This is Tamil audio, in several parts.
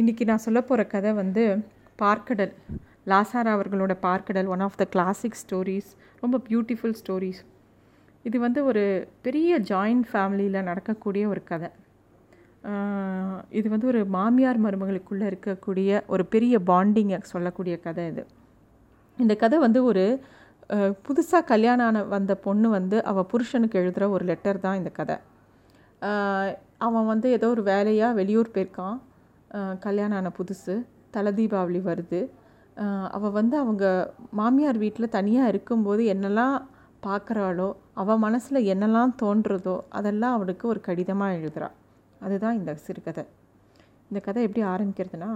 இன்றைக்கி நான் சொல்ல போகிற கதை வந்து பார்க்கடல். லாசாரா அவர்களோட பார்க்கடல் one of the classic stories ரொம்ப பியூட்டிஃபுல் ஸ்டோரிஸ் இது வந்து ஒரு பெரிய ஜாயிண்ட் ஃபேமிலியில் நடக்கக்கூடிய ஒரு கதை. இது வந்து ஒரு மாமியார் மருமகளுக்குள்ளே இருக்கக்கூடிய ஒரு பெரிய பாண்டிங்கை சொல்லக்கூடிய கதை இது. இந்த கதை வந்து ஒரு புதுசாக கல்யாணம் ஆன வந்த பொண்ணு வந்து அவள் புருஷனுக்கு எழுதுகிற ஒரு லெட்டர் தான் இந்த கதை. அவன் வந்து ஏதோ ஒரு வேலையாக வெளியூர் போயிருக்கான். கல்யாணம் ஆன புதுசு தலை தீபாவளி வருது அவள் வந்து அவங்க மாமியார் வீட்டில் தனியாக இருக்கும்போது என்னெல்லாம் பார்க்குறாளோ அவள் மனசில் என்னெல்லாம் தோன்றதோ அதெல்லாம் அவளுக்கு ஒரு கடிதமாக எழுதுகிறாள் அதுதான் இந்த சிறுகதை. இந்த கதை எப்படி ஆரம்பிக்கிறதுனா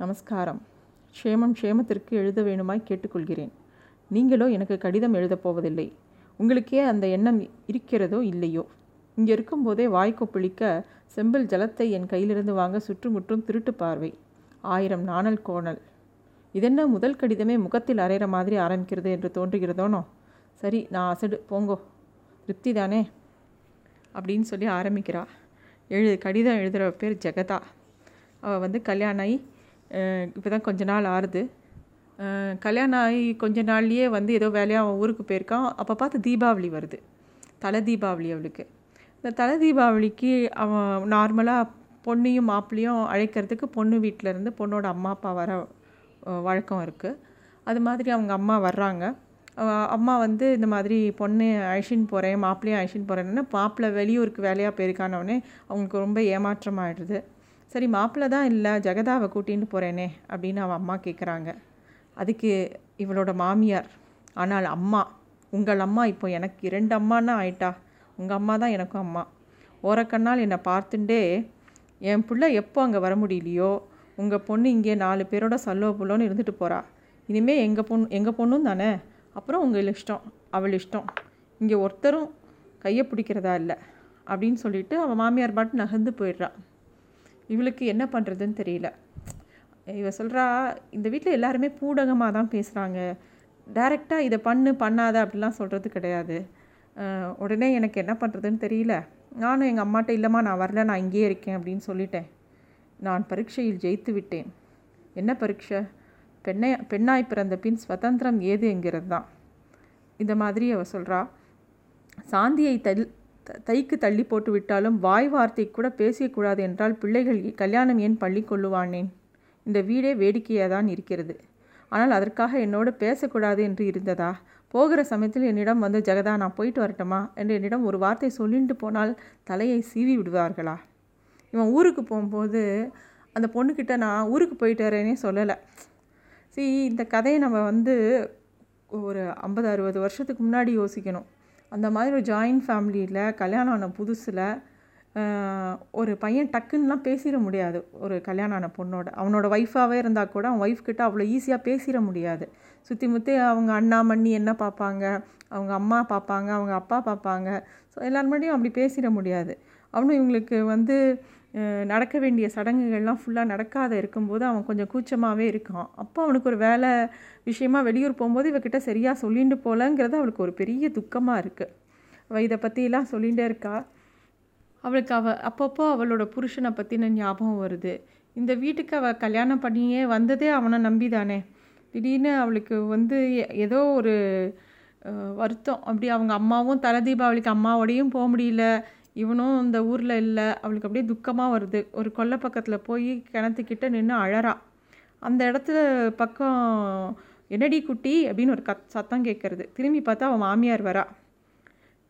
நமஸ்காரம். க்ஷேமம் க்ஷேமத்திற்கு எழுத வேணுமாய் கேட்டுக்கொள்கிறேன். நீங்களோ எனக்கு கடிதம் எழுதப் போவதில்லை. உங்களுக்கே அந்த எண்ணம் இருக்கிறதோ இல்லையோ? இங்கே இருக்கும்போதே வாய்க்கொப்பளிக்க செம்பில் ஜலத்தை என் கையிலிருந்து வாங்க சுற்றுமுற்றும் திருட்டு பார்வை. ஆயிரம் நாணல் கோணல். இதென்ன முதல் கடிதமே முகத்தில் அரைகிற மாதிரி ஆரம்பிக்கிறது என்று தோன்றுகிறதோனோ? சரி நான் அசடு. போங்கோ. திருப்தி தானே? அப்படின்னு சொல்லி ஆரம்பிக்கிறா. எழு கடிதம் எழுதுகிற பேர் ஜெகதா. அவள் வந்து கல்யாணம் ஆகி இப்போ தான் கொஞ்ச நாள் ஆறுது. கல்யாணம் ஆகி கொஞ்ச நாள்லேயே வந்து ஏதோ வேலையாக அவன் ஊருக்கு போயிருக்கான். அப்போ பார்த்து தீபாவளி வருது. தலை தீபாவளி அவளுக்கு. இந்த தலை தீபாவளிக்கு அவன் நார்மலாக பொண்ணையும் மாப்பிள்ளையும் அழைக்கிறதுக்கு பொண்ணு வீட்டில் இருந்து பொண்ணோட அம்மா அப்பா வர வழக்கம் இருக்குது அது மாதிரி அவங்க அம்மா வர்றாங்க. அம்மா வந்து இந்த மாதிரி பொண்ணு அழிச்சின்னு போகிறேன் மாப்பிள்ளையும் அழிச்சின்னு போகிறேன்னு மாப்பிள்ளை வெளியூருக்கு வேலையாக போயிருக்கானவொடனே அவங்களுக்கு ரொம்ப ஏமாற்றமாயிடுது. சரி மாப்பிள்ளை தான் இல்லை ஜெகதாவை கூட்டின்னு போகிறேனே அப்படின்னு அவன் அம்மா கேட்குறாங்க அதுக்கு இவளோட மாமியார் ஆனால் அம்மா உங்கள் அம்மா இப்போ எனக்கு இரண்டு அம்மானா ஆயிட்டா? உங்கள் அம்மா தான் எனக்கும் அம்மா. ஓரக்கண்ணால் என்னை பார்த்துட்டே என் பிள்ளை எப்போ அங்கே வர முடியலையோ உங்கள் பொண்ணு இங்கே நாலு பேரோட சல்லோ புல்லோன்னு இருந்துட்டு போகிறா இனிமேல் எங்கள் பொண்ணு எங்கள் பொண்ணும் தானே? அப்புறம் உங்கள் இஷ்டம் அவள் இஷ்டம். இங்கே ஒருத்தரும் கையை பிடிக்கிறதா இல்லை அப்படின்னு சொல்லிட்டு அவள் மாமியார் பாட்டு நகர்ந்து போயிடுறா. இவளுக்கு என்ன பண்ணுறதுன்னு தெரியல. இவ சொல்கிறா இந்த வீட்டில் எல்லாருமே பூடகமாக தான் பேசுகிறாங்க டைரெக்டாக இதை பண்ணு பண்ணாத அப்படிலாம் சொல்கிறது கிடையாது. உடனே எனக்கு என்ன பண்ணுறதுன்னு தெரியல. நானும் எங்கள் அம்மாட்ட இல்லைம்மா நான் வரல நான் இங்கேயே இருக்கேன் அப்படின்னு சொல்லிட்டேன். நான் பரீட்சையில் ஜெயித்து விட்டேன். என்ன பரீட்சை? பெண்ணை பெண்ணாய் பிறந்த பின் சுதந்திரம் ஏது என்கிறது தான். இந்த மாதிரி அவ சொல்கிறா சாந்தியை தல் த- தைக்கு தள்ளி போட்டு விட்டாலும் வாய் வார்த்தை கூட பேசக்கூடாது என்றால் பிள்ளைகள் கல்யாணம் ஏன் பள்ளி கொள்ளுவானேன்? இந்த வீடே வேடிக்கையாக தான் இருக்கிறது. ஆனால் அதற்காக என்னோடு பேசக்கூடாது என்று இருந்ததா? போகிற சமயத்தில் என்னிடம் வந்து ஜெகதா நான் போயிட்டு வரட்டுமா? என்று என்னிடம் ஒரு வார்த்தை சொல்லிட்டு போனால் தலையை சீவி விடுவார்களா? இவன் ஊருக்கு போகும்போது அந்த பொண்ணுக்கிட்ட நான் ஊருக்கு போயிட்டு வரேனே சொல்லலை. சி இந்த கதையை நம்ம வந்து ஒரு ஐம்பது அறுபது வருஷத்துக்கு முன்னாடி யோசிக்கணும். அந்த மாதிரி ஒரு ஜாயின்ட் ஃபேமிலியில் கல்யாணம் ஆன புதுசில் ஒரு பையன் டக்குன்னுலாம் பேசிட முடியாது ஒரு கல்யாணம் ஆன பொண்ணோட. அவனோட ஒய்ஃபாகவே இருந்தால் கூட அவன் ஒய்ஃப் கிட்ட அவ்வளோ ஈஸியாக பேசிட முடியாது. சுற்றி முற்றி அவங்க அண்ணா மண்ணி என்ன பார்ப்பாங்க அவங்க அம்மா பார்ப்பாங்க அவங்க அப்பா பார்ப்பாங்க ஸோ எல்லார் முன்னாடியும் அப்படி பேசிட முடியாது. அவனும் இவங்களுக்கு வந்து நடக்க வேண்டிய சடங்குகள்லாம் ஃபுல்லாக நடக்காத இருக்கும்போது அவன் கொஞ்சம் கூச்சமாகவே இருக்கான். அப்போ அவனுக்கு ஒரு வேலை விஷயமா வெளியூர் போகும்போது இவகிட்ட சரியாக சொல்லிட்டு போகலங்கிறது அவளுக்கு ஒரு பெரிய துக்கமாக இருக்குது அவள் இதை பற்றிலாம் சொல்லிகிட்டே இருக்கா. அவளுக்கு அவ அப்பப்போ அவளோட புருஷனை பற்றின ஞாபகம் வருது. இந்த வீட்டுக்கு அவள் கல்யாணம் பண்ணியே வந்ததே அவனை நம்பி தானே திடீர்னு அவளுக்கு வந்து எ- ஏதோ ஒரு வருத்தம். அப்படி அவங்க அம்மாவும் தலை தீபாவளிக்கு அம்மாவோடையும் போக முடியல. இவனும் இந்த ஊரில் இல்லை. அவளுக்கு அப்படியே துக்கமாக வருது. ஒரு கொல்லை பக்கத்தில் போய் கிணத்துக்கிட்ட நின்று அழறா. அந்த இடத்துல பக்கம் என்னடி குட்டி? அப்படின்னு ஒரு கத் சத்தம் கேட்குறது திரும்பி பார்த்தா அவன் மாமியார் வரா.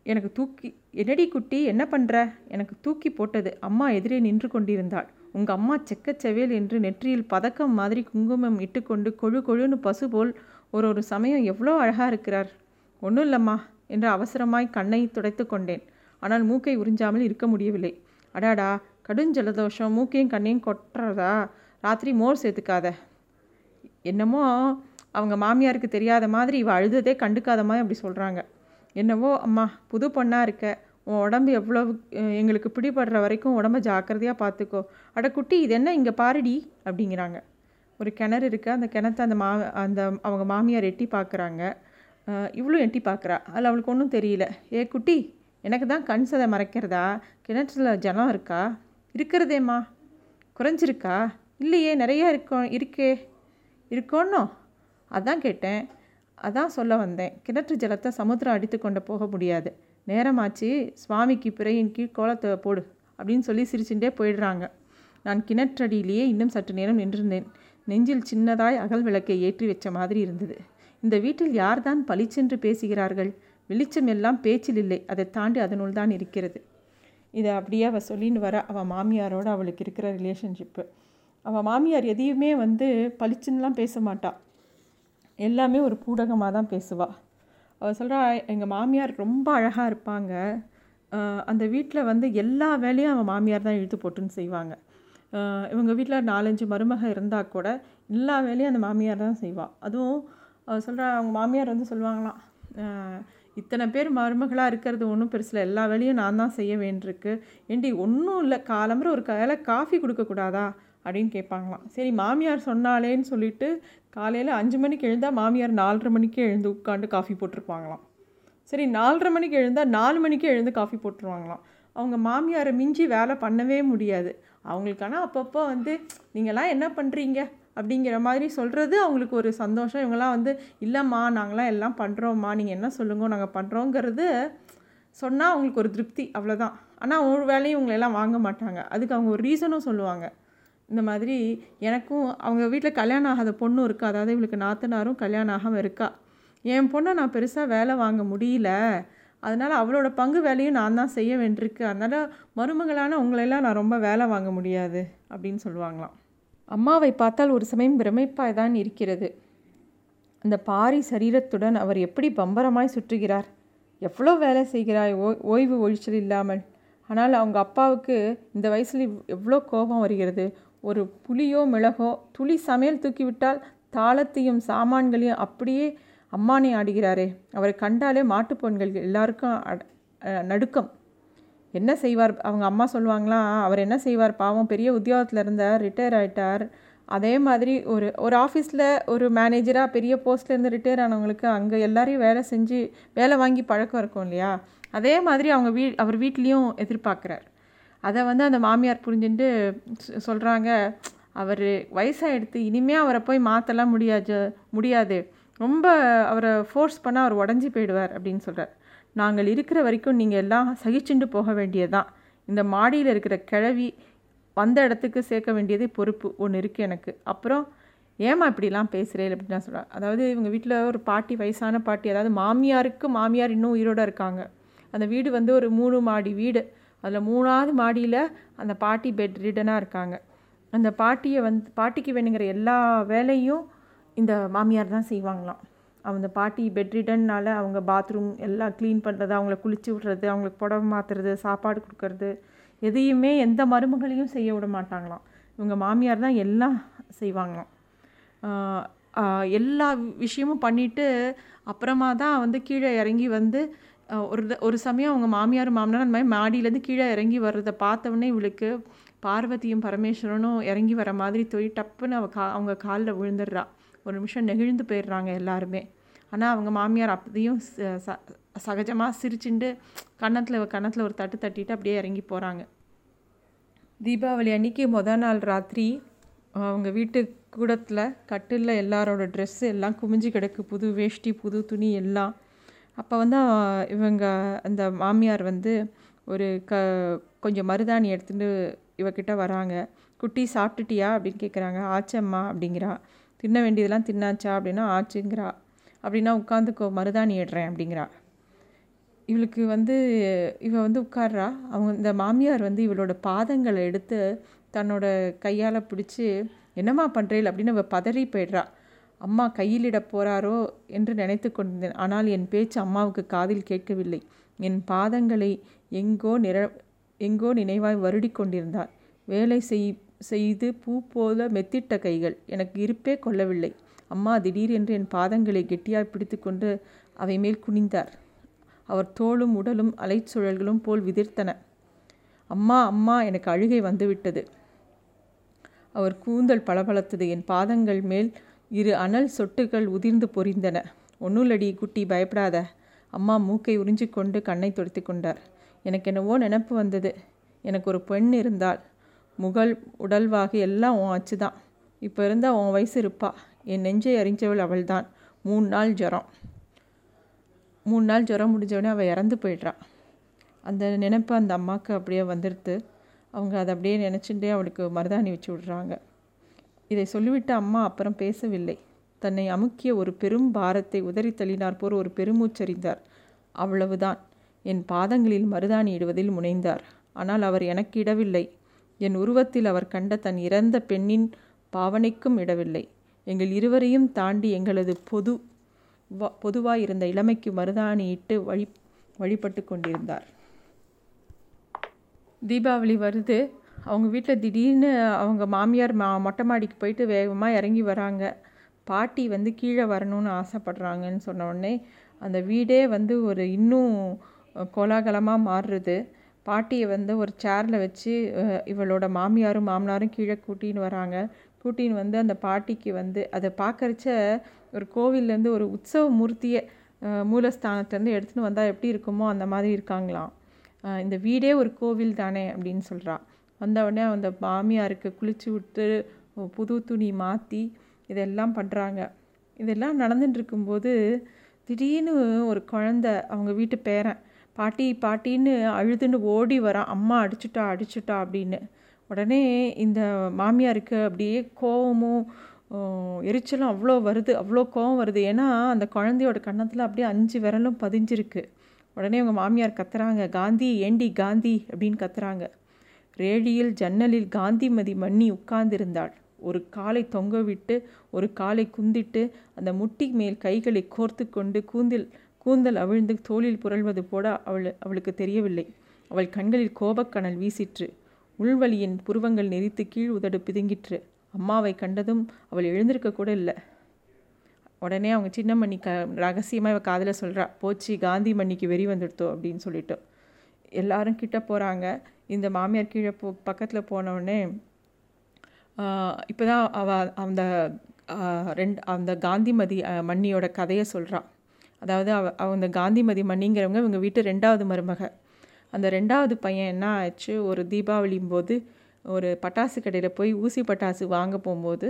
எனக்கு தூக்கி என்னடி குட்டி? என்ன பண்ணுற எனக்கு தூக்கி போட்டது. அம்மா எதிரே நின்று கொண்டிருந்தாள். உங்கள் அம்மா செக்கச்செவேல் என்று நெற்றியில் பதக்கம் மாதிரி குங்குமம் இட்டுக்கொண்டு கொழு கொழுன்னு பசு போல் ஒரு ஒரு சமயம் எவ்வளோ அழகாக இருக்கிறார். ஒன்றும் இல்லைம்மா என்று அவசரமாய் கண்ணை துடைத்து கொண்டேன். ஆனால் மூக்கை உறிஞ்சாமல் இருக்க முடியவில்லை. அடாடா கடுஞ்சலதோஷம் மூக்கையும் கண்ணையும் கொட்டுறதா? ராத்திரி மோர் சேர்த்துக்காத. என்னமோ அவங்க மாமியாருக்கு தெரியாத மாதிரி இவள் அழுததே கண்டுக்காத மாதிரி அப்படி சொல்கிறாங்க என்னவோ அம்மா புது பொண்ணாக இருக்க. உன் உடம்பு எவ்வளோ எங்களுக்கு பிடிபடுற வரைக்கும் உடம்ப ஜாக்கிரதையாக பார்த்துக்கோ அட குட்டி இது என்ன இங்கே பாருடி அப்படிங்கிறாங்க. ஒரு கிணறு இருக்குது அந்த கிணத்த அந்த மா அந்த அவங்க மாமியார் எட்டி பார்க்குறாங்க இவ்வளோ எட்டி பார்க்குறா அதில் அவளுக்கு ஒன்றும் தெரியல. ஏ குட்டி எனக்கு தான் கண் சதை மறைக்கிறதா? கிணற்றுல ஜனம் இருக்கா? இருக்கிறதேம்மா. குறைஞ்சிருக்கா? இல்லையே நிறையா இருக்கோம் இருக்கே. இருக்கோன்னோ? அதான் கேட்டேன். அதான் சொல்ல வந்தேன். கிணற்று ஜலத்தை சமுத்திரம் அடித்து கொண்டு போக முடியாது. நேரமாச்சு சுவாமிக்கு பிறையின் கீழ் கோலத்தை போடு அப்படின்னு சொல்லி சிரிச்சுட்டே போயிடுறாங்க. நான் கிணற்றடியிலேயே இன்னும் சற்று நேரம் நின்றிருந்தேன். நெஞ்சில் சின்னதாய் அகல் விளக்கை ஏற்றி வச்ச மாதிரி இருந்தது. இந்த வீட்டில் யார்தான் பளிச்சென்று பேசுகிறார்கள்? வெளிச்சம் எல்லாம் பேச்சில் இல்லை. அதை தாண்டி அதனுள் தான் இருக்கிறது. இதை அப்படியே அவள் சொல்லின்னு வர அவள் மாமியாரோடு அவளுக்கு இருக்கிற ரிலேஷன்ஷிப்பு அவள் மாமியார் எதையுமே வந்து பளிச்சுன்னெலாம் பேச மாட்டாள் எல்லாமே ஒரு பூடகமாக தான் பேசுவாள் சொல்கிறா எங்கள் மாமியார் ரொம்ப அழகாக இருப்பாங்க. அந்த வீட்டில் வந்து எல்லா வேலையும் அவன் மாமியார் தான் இழுத்து போட்டுன்னு செய்வாங்க. இவங்க வீட்டில் நாலஞ்சு மருமக இருந்தால் கூட எல்லா வேலையும் அந்த மாமியார் தான் செய்வாள் அதுவும் சொல்கிற சொல்கிறா அவங்க மாமியார் வந்து சொல்லுவாங்களாம் இத்தனை பேர் மருமகளாக இருக்கிறது ஒன்றும் பெருசில் எல்லா வேலையும் நான் தான் செய்ய வேண்டியிருக்கு. ஏண்டி ஒன்றும் இல்லை காலம்புற ஒரு கையில் காஃபி கொடுக்கக்கூடாதா அப்படின்னு கேட்பாங்களாம். சரி மாமியார் சொன்னாலேன்னு சொல்லிட்டு காலையில் அஞ்சு மணிக்கு எழுந்தால் மாமியார் நாலரை மணிக்கே எழுந்து உட்காந்து காஃபி போட்டிருப்பாங்களாம். சரி நாலரை மணிக்கு எழுந்தால் நாலு மணிக்கே எழுந்து காஃபி போட்டுருவாங்களாம். அவங்க மாமியாரை மிஞ்சி வேலை பண்ணவே முடியாது. அவங்களுக்கான அப்பப்போ வந்து நீங்களாம் என்ன பண்ணுறீங்க அப்படிங்கிற மாதிரி சொல்கிறது அவங்களுக்கு ஒரு சந்தோஷம். இவங்கெல்லாம் வந்து இல்லைம்மா நாங்களாம் எல்லாம் பண்ணுறோம்மா நீங்கள் என்ன சொல்லுங்க நாங்கள் பண்ணுறோங்கிறது சொன்னால் அவங்களுக்கு ஒரு திருப்தி அவ்வளோதான் ஆனால் ஒரு வேலையும் இவங்களெல்லாம் வாங்க மாட்டாங்க. அதுக்கு அவங்க ஒரு ரீசனும் சொல்லுவாங்க. இந்த மாதிரி எனக்கும் அவங்க வீட்டில் கல்யாணம் ஆகாத பொண்ணும் இருக்கா? அதாவது இவளுக்கு நாத்தனாரும் கல்யாணம் ஆகாமல் இருக்கா? என் பொண்ணை நான் பெருசாக வேலை வாங்க முடியல. அதனால் அவளோட பங்கு வேலையும் நான் தான் செய்ய வேண்டியிருக்கு. அதனால் மருமகளான உங்களெல்லாம் நான் ரொம்ப வேலை வாங்க முடியாது அப்படின்னு சொல்லுவாங்களாம். அம்மாவை பார்த்தால் ஒரு சமயம் பிரமிப்பாய் தான் இருக்கிறது. அந்த பாரி சரீரத்துடன் அவர் எப்படி பம்பரமாய் சுற்றுகிறார்? எவ்வளோ வேலை செய்கிறாய்? ஓ ஓய்வு ஒழிச்சல் இல்லாமல். ஆனால் அவங்க அப்பாவுக்கு இந்த வயசில் எவ்வளோ கோபம் வருகிறது? ஒரு புளியோ மிளகோ துளி சமையல் தூக்கிவிட்டால் தாளத்தையும் சாமான்களையும் அப்படியே அம்மானே ஆடுகிறாரே. அவரை கண்டாலே மாட்டுப்பொண்கள் எல்லாருக்கும் நடுக்கம். என்ன செய்வார்? அவங்க அம்மா சொல்லுவாங்களாம் அவர் என்ன செய்வார்? பாவம் பெரிய உத்தியோகத்தில் இருந்தார் ரிட்டையர் ஆகிட்டார் அதே மாதிரி ஒரு ஒரு ஆஃபீஸில் ஒரு மேனேஜராக பெரிய போஸ்ட்லேருந்து ரிட்டையர் ஆனவங்களுக்கு அங்கே எல்லாரையும் வேலை செஞ்சு வேலை வாங்கி பழக்கம் இருக்கும் இல்லையா? அதே மாதிரி அவங்க வீ அவர் வீட்லேயும் எதிர்பார்க்குறார். அதை வந்து அந்த மாமியார் புரிஞ்சுட்டு சொல்கிறாங்க அவர் வயசாகிடுத்து இனிமேல் அவரை போய் மாற்றலாம் முடியாது முடியாது. ரொம்ப அவரை ஃபோர்ஸ் பண்ணால் அவர் உடஞ்சி போயிடுவார் அப்படின்னு சொல்கிறார் நாங்கள் இருக்கிற வரைக்கும் நீங்கள் எல்லாம் சகிச்சுண்டு போக வேண்டியதுதான். இந்த மாடியில் இருக்கிற கிழவி வந்த இடத்துக்கு சேர்க்க வேண்டியது பொறுப்பு ஒன்று இருக்குது எனக்கு. அப்புறம் ஏமா இப்படிலாம் பேசுகிறேன் அப்படின்னு நான் சொல்கிறேன் அதாவது இவங்க வீட்டில் ஒரு பாட்டி வயசான பாட்டி அதாவது மாமியாருக்கு மாமியார் இன்னும் உயிரோடு இருக்காங்க. அந்த வீடு வந்து ஒரு மூணு மாடி வீடு. அதில் மூணாவது மாடியில் அந்த பாட்டி பெட் ரிடனாக இருக்காங்க. அந்த பாட்டியை வந்து பாட்டிக்கு வேணுங்கிற எல்லா வேலையும் இந்த மாமியார் தான் செய்வாங்களாம். அந்த பாட்டி பெட்ரிடன்னால அவங்க பாத்ரூம் எல்லாம் க்ளீன் பண்ணுறது அவங்கள குளிச்சு விட்றது அவங்களுக்கு புடவை மாற்றுறது சாப்பாடு கொடுக்கறது எதையுமே எந்த மருமகளையும் செய்ய விட மாட்டாங்களாம். இவங்க மாமியார் தான் எல்லாம் செய்வாங்களாம். எல்லா விஷயமும் பண்ணிவிட்டு அப்புறமா தான் வந்து கீழே இறங்கி வந்து ஒரு ஒரு சமயம் அவங்க மாமியார் மாமனார் அந்த மாதிரி மாடியிலேருந்து கீழே இறங்கி வர்றதை பார்த்தவொடனே இவளுக்கு பார்வதியும் பரமேஸ்வரனும் இறங்கி வர மாதிரி தொய் டப்புன்னு அவள் கா அவங்க காலில் விழுந்துடுறா. ஒரு நிமிஷம் நெகிழ்ந்து போயிடுறாங்க எல்லாருமே. ஆனால் அவங்க மாமியார் அப்படியும் ச சகஜமாக சிரிச்சுண்டு கன்னத்தில் கன்னத்தில் ஒரு தட்டு தட்டிட்டு அப்படியே இறங்கி போகிறாங்க தீபாவளி அன்னைக்கு மொதல் நாள் ராத்திரி அவங்க வீட்டு கூடத்தில் கட்டிலில் எல்லாரோட ட்ரெஸ்ஸு எல்லாம் குமிஞ்சு கிடக்கு. புது வேஷ்டி புது துணி எல்லாம் அப்போ வந்து இவங்க அந்த மாமியார் வந்து ஒரு க கொஞ்சம் மருதாணி எடுத்துகிட்டு இவக்கிட்ட வராங்க. குட்டி சாப்பிட்டுட்டியா? அப்படின்னு கேட்குறாங்க ஆச்சம்மா அப்படிங்கிறா. தின்ன வேண்டியதெல்லாம் தின்னாச்சா? அப்படின்னா ஆச்சுங்கிறா. அப்படின்னா உட்காந்துக்கோ மருதாணி ஏடுறேன் அப்படிங்கிறா. இவளுக்கு வந்து இவ வந்து உட்கார்றா. அவங்க இந்த மாமியார் வந்து இவளோட பாதங்களை எடுத்து தன்னோட கையால் பிடிச்சி என்னம்மா பண்ணுறீள் அப்படின்னு அவள் பதறி போயிடுறா. அம்மா கையிலிடப் போகிறாரோ என்று நினைத்து கொண்டிருந்தேன். ஆனால் என் பேச்சு அம்மாவுக்கு காதில் கேட்கவில்லை. என் பாதங்களை எங்கோ நிற எங்கோ நினைவாய் வருடி கொண்டிருந்தார். வேலை செய் செய்து பூ போல மெத்திட்ட கைகள். எனக்கு இருப்பே கொள்ளவில்லை. அம்மா திடீரென்று என் பாதங்களை கெட்டியாய் பிடித்துக்கொண்டு அவை மேல் குனிந்தார். அவர் தோளும் உடலும் அலைச்சுழல்களும் போல் விதிர்த்தன. அம்மா அம்மா எனக்கு அழுகை வந்துவிட்டது. அவர் கூந்தல் பளபளத்தது. என் பாதங்கள் மேல் இரு அனல் சொட்டுகள் உதிர்ந்து பொறிந்தன ஒன்னுலடி குட்டி பயப்படாத. அம்மா மூக்கை உறிஞ்சி கொண்டு கண்ணை துடைத்து கொண்டார். எனக்கு என்னவோ நினப்பு வந்தது. எனக்கு ஒரு பெண் இருந்தால் முகல் உடல்வாகு எல்லாம் உன் அச்சு தான் இப்போ இருந்தால் உன் வயசு இருப்பா. என் நெஞ்சை அறிஞ்சவள் அவள் தான் மூணு நாள் ஜுரம். மூணு நாள் ஜுரம் முடிஞ்சவொடனே அவள் இறந்து போய்ட்றான் அந்த நினைப்பு அந்த அம்மாவுக்கு அப்படியே வந்துடுத்து. அவங்க அதை அப்படியே நினச்சிட்டே அவளுக்கு மருதாணி வச்சு விட்றாங்க. இதை சொல்லிவிட்டு அம்மா அப்புறம் பேசவில்லை. தன்னை அமுக்கிய ஒரு பெரும் பாரத்தை உதறி தள்ளினார் போர் ஒரு பெருமூச்சறிந்தார். அவ்வளவுதான். என் பாதங்களில் மருதாணி இடுவதில் முனைந்தார். ஆனால் அவர் எனக்கு இடவில்லை. என் உருவத்தில் அவர் கண்ட தன் இறந்த பெண்ணின் பாவனைக்கும் இடவில்லை. எங்கள் இருவரையும் தாண்டி எங்களது பொது பொதுவாக இருந்த இளமைக்கு மருதாணியிட்டு வழி வழிபட்டு கொண்டிருந்தார். தீபாவளி வருது. அவங்க வீட்டில் திடீர்னு அவங்க மாமியார் மா மொட்டை மாடிக்கு போயிட்டு வேகமாக இறங்கி வராங்க. பாட்டி வந்து கீழே வரணும்னு ஆசைப்படுறாங்கன்னு சொன்ன உடனே அந்த வீடே வந்து ஒரு இன்னும் கோலாகலமாக மாறுறது. பாட்டியை வந்து ஒரு சேரில் வச்சு இவளோட மாமியாரும் மாமனாரும் கீழே கூட்டின்னு வராங்க. கூட்டின்னு வந்து அந்த பாட்டிக்கு வந்து அதை பார்க்குறச்ச ஒரு கோவில்லேருந்து ஒரு உற்சவ மூர்த்தியை மூலஸ்தானத்துலேருந்து எடுத்துன்னு வந்தால் எப்படி இருக்குமோ அந்த மாதிரி இருக்காங்களாம். இந்த வீடே ஒரு கோவில் தானே அப்படின்னு சொல்கிறா வந்தவுடனே அந்த மாமியாருக்கு குளிச்சு விட்டு புது துணி மாற்றி இதெல்லாம் பண்ணுறாங்க இதெல்லாம் நடந்துட்டு இருக்கும்போது திடீர்னு ஒரு குழந்த அவங்க வீட்டு பேரன் பாட்டி பாட்டின்னு அழுதுன்னு ஓடி வரான் அம்மா அடிச்சுட்டா அடிச்சுட்டா அப்படின்னு. உடனே இந்த மாமியாருக்கு அப்படியே கோவமும் எரிச்சலும் அவ்வளோ வருது அவ்வளோ கோபம் வருது. ஏன்னா அந்த குழந்தையோட கன்னத்தில் அப்படியே அஞ்சு விரலும் பதிஞ்சிருக்கு. உடனே அவங்க மாமியார் கத்துறாங்க காந்தி ஏண்டி காந்தி? அப்படின்னு கத்துறாங்க. ரேடியில் ஜன்னலில் காந்திமதி மன்னி உட்கார்ந்திருந்தாள். ஒரு காலை தொங்கவிட்டு ஒரு காலை குந்திட்டு அந்த முட்டி மேல் கைகளை கோர்த்து கொண்டு கூந்தில் கூந்தல் அவிழ்ந்து தோளில் புரள்வது போட அவள் அவளுக்கு தெரியவில்லை. அவள் கண்களில் கோபக்கணல் வீசிற்று. உள்வழியின் புருவங்கள் நெறித்து கீழ் உதடு பிதுங்கிற்று. அம்மாவை கண்டதும் அவள் எழுந்திருக்க கூட இல்லை. உடனே அவங்க சின்னமணி க ரகசியமாக இவள் காதில் சொல்கிறா போச்சு காந்தி மண்ணிக்கு வெறி வந்துடுத்தோ அப்படின்னு சொல்லிட்டு. எல்லாரும் கிட்ட போகிறாங்க இந்த மாமியார் கீழே போ பக்கத்தில் போனவுடனே இப்போ தான் அவ அந்த ரெண்டு அந்த காந்திமதி மண்ணியோட கதையை சொல்கிறான் அதாவது அவ அந்த காந்திமதி மண்ணிங்கிறவங்க இவங்க வீட்டு ரெண்டாவது மருமக. அந்த ரெண்டாவது பையன் என்ன ஆச்சு ஒரு தீபாவளியும் போது ஒரு பட்டாசு கடையில் போய் ஊசி பட்டாசு வாங்க போகும்போது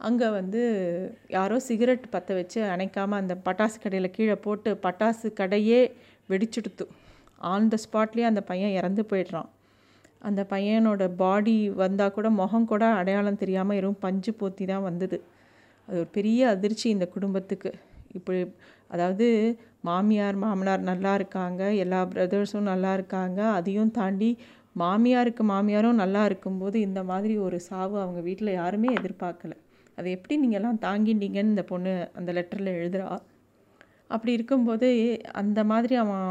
அங்கே வந்து யாரோ சிகரெட் பற்ற வச்சு அணைக்காமல் அந்த பட்டாசு கடையில் கீழே போட்டு பட்டாசு கடையே வெடிச்சுடுத்து. ஆன் த ஸ்பாட்லேயே அந்த பையன் இறந்து போயிடுறான். அந்த பையனோட பாடி வந்தால் கூட முகம் கூட அடையாளம் தெரியாமல் வெறும் பஞ்சு போத்தி தான் வந்தது. அது ஒரு பெரிய அதிர்ச்சி இந்த குடும்பத்துக்கு. இப்படி அதாவது மாமியார் மாமனார் நல்லா இருக்காங்க எல்லா பிரதர்ஸும் நல்லா இருக்காங்க அதையும் தாண்டி மாமியாருக்கு மாமியாரும் நல்லா இருக்கும்போது இந்த மாதிரி ஒரு சாவு அவங்க வீட்டில் யாருமே எதிர்பார்க்கல. அதை எப்படி நீங்கள்லாம் தாங்கிட்டீங்கன்னு இந்த பொண்ணு அந்த லெட்டரில் எழுதுகிறா அப்படி இருக்கும்போது அந்த மாதிரி அவன்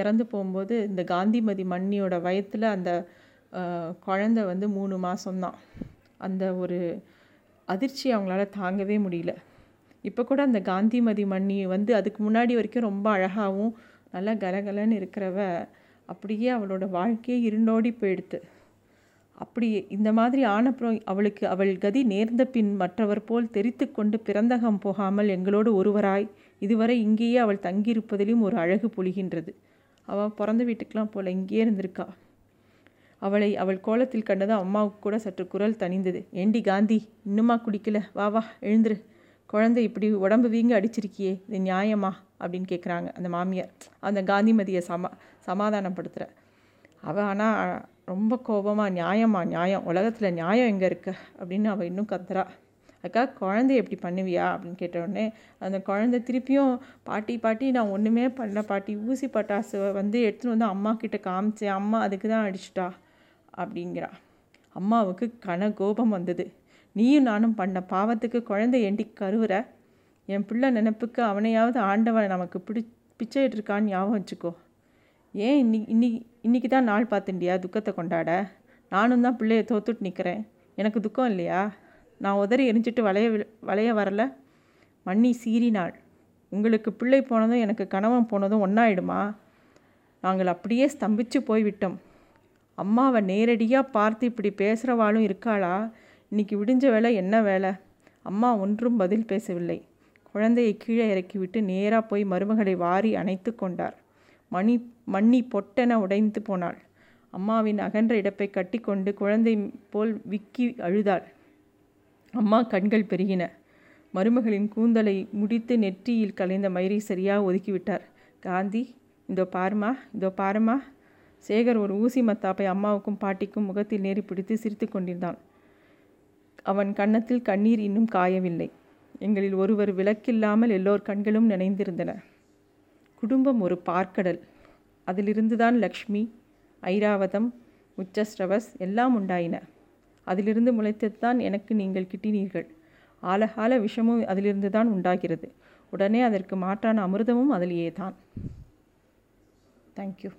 இறந்து போகும்போது இந்த காந்திமதி மண்ணியோட வயத்தில் அந்த குழந்த வந்து மூணு மாதம்தான் அந்த ஒரு அதிர்ச்சி அவங்களால தாங்கவே முடியல. இப்போ கூட அந்த காந்திமதி மண்ணி வந்து அதுக்கு முன்னாடி வரைக்கும் ரொம்ப அழகாகவும் நல்லா கலகலன்னு இருக்கிறவ அப்படியே அவளோட வாழ்க்கையே இருண்டோடி போயிடுத்து. அப்படி இந்த மாதிரி ஆனப்புறம் அவளுக்கு அவள் கதி நேர்ந்த பின் மற்றவர் போல் தெரித்து கொண்டு பிறந்தகம் போகாமல் எங்களோடு ஒருவராய் இதுவரை இங்கேயே அவள் தங்கியிருப்பதிலும் ஒரு அழகு பொழிகின்றது அவள் பிறந்த வீட்டுக்கெலாம் போல் இங்கேயே இருந்திருக்கா. அவளை அவள் கோலத்தில் கண்டதும் அம்மாவுக்கு கூட சற்று குரல் தணிந்தது. ஏண்டி காந்தி இன்னுமா குடிக்கல? வா வா எழுந்துரு. குழந்தை இப்படி உடம்பு வீங்க அடிச்சிருக்கியே இது நியாயமா? அப்படின்னு கேட்குறாங்க அந்த மாமியார். அந்த காந்திமதியை சமா சமாதானப்படுத்துகிற அவள் ஆனால் ரொம்ப கோபமாக நியாயமா நியாயம். உலகத்தில் நியாயம் எங்கே இருக்கு? அப்படின்னு அவள் இன்னும் கத்துறா. அக்கா குழந்தைய எப்படி பண்ணுவியா? அப்படின்னு கேட்டவுடனே அந்த குழந்தை திருப்பியும் பாட்டி பாட்டி நான் ஒன்றுமே பண்ணல பாட்டி. ஊசி பட்டாசு வந்து எடுத்துன்னு வந்து அம்மா கிட்ட காமிச்சேன். அம்மா அதுக்கு தான் அடிச்சிட்டா. அப்படிங்கிறா. அம்மாவுக்கு கன கோபம் வந்தது. நீயும் நானும் பண்ண பாவத்துக்கு குழந்தை எண்டி கருவுற? என் பிள்ளை நினப்புக்கு அவனையாவது ஆண்டவன் நமக்கு பிடி பிச்சைட்டு இருக்கான்னு ஞாபகம் வச்சுக்கோ. ஏன் இன்னி இன்னி இன்றைக்கி தான் நாள் பார்த்துண்டியா துக்கத்தை கொண்டாட? நானும் தான் பிள்ளைய தோத்துட்டு நிற்கிறேன் எனக்கு துக்கம் இல்லையா? நான் உதறி எரிஞ்சிட்டு வளைய வளைய வரல? மண்ணி சீறினாள். உங்களுக்கு பிள்ளை போனதும் எனக்கு கணவன் போனதும் ஒன்றாயிடுமா நாங்கள் அப்படியே ஸ்தம்பித்து போய்விட்டோம். அம்மாவை நேரடியாக பார்த்து இப்படி பேசுகிறவாளும் இருக்காளா? இன்னைக்கு விடிஞ்ச வேலை என்ன வேலை அம்மா ஒன்றும் பதில் பேசவில்லை. குழந்தையை கீழே இறக்கிவிட்டு நேராக போய் மருமகளை வாரி அணைத்து கொண்டார். மணி மண்ணி பொட்டென உடைந்து போனாள். அம்மாவின் அகன்ற இடப்பை கட்டிக்கொண்டு குழந்தை போல் விக்கி அழுதாள். அம்மா கண்கள் பெருகின. மருமகளின் கூந்தலை முடித்து நெற்றியில் கலைந்த மயிரை சரியாக ஒதுக்கிவிட்டார் காந்தி இதோ பாருமா இதோ பாருமா சேகர் ஒரு ஊசி மத்தாப்பை அம்மாவுக்கும் பாட்டிக்கும் முகத்தில் நேரி பிடித்து சிரித்து கொண்டிருந்தான். அவன் கன்னத்தில் கண்ணீர் இன்னும் காயவில்லை. எங்களில் ஒருவர் விளக்கில்லாமல் எல்லோர் கண்களும் நினைந்திருந்தன. குடும்பம் ஒரு பார்க்கடல். அதிலிருந்துதான் லக்ஷ்மி ஐராவதம் உச்சஸ்ரவஸ் எல்லாம் உண்டாயின. அதிலிருந்து முளைத்துத்தான் எனக்கு நீங்கள் கிட்டினீர்கள். ஆலகால விஷமும் அதிலிருந்து தான் உண்டாகிறது. உடனே அதற்கு மாற்றான அமிர்தமும் அதிலேயே தான் தேங்க்யூ